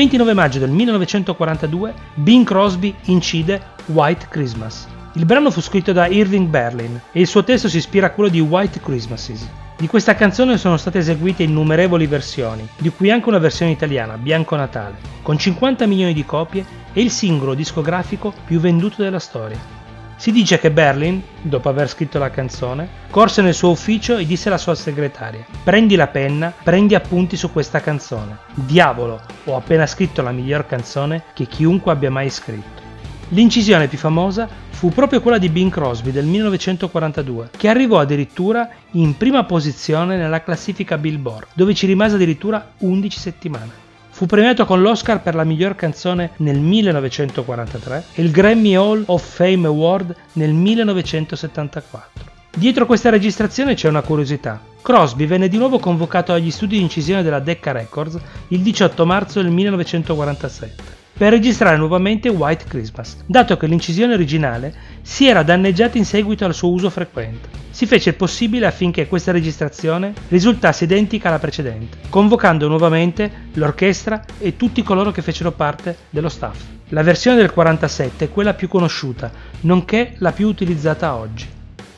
29 maggio del 1942 Bing Crosby incide White Christmas. Il brano fu scritto da Irving Berlin e il suo testo si ispira a quello di White Christmases. Di questa canzone sono state eseguite innumerevoli versioni, di cui anche una versione italiana, Bianco Natale, con 50 milioni di copie e il singolo discografico più venduto della storia. Si dice che Berlin, dopo aver scritto la canzone, corse nel suo ufficio e disse alla sua segretaria: Prendi la penna, prendi appunti su questa canzone. Diavolo, ho appena scritto la miglior canzone che chiunque abbia mai scritto. L'incisione più famosa fu proprio quella di Bing Crosby del 1942, che arrivò addirittura in prima posizione nella classifica Billboard, dove ci rimase addirittura 11 settimane. Fu premiato con l'Oscar per la miglior canzone nel 1943 e il Grammy Hall of Fame Award nel 1974. Dietro questa registrazione c'è una curiosità. Crosby venne di nuovo convocato agli studi di incisione della Decca Records il 18 marzo del 1947 per registrare nuovamente White Christmas, dato che l'incisione originale si era danneggiata in seguito al suo uso frequente. Si fece il possibile affinché questa registrazione risultasse identica alla precedente, convocando nuovamente l'orchestra e tutti coloro che fecero parte dello staff. La versione del 47 è quella più conosciuta, nonché la più utilizzata oggi.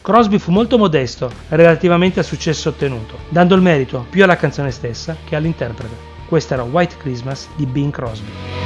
Crosby fu molto modesto relativamente al successo ottenuto, dando il merito più alla canzone stessa che all'interprete. Questo era White Christmas di Bing Crosby.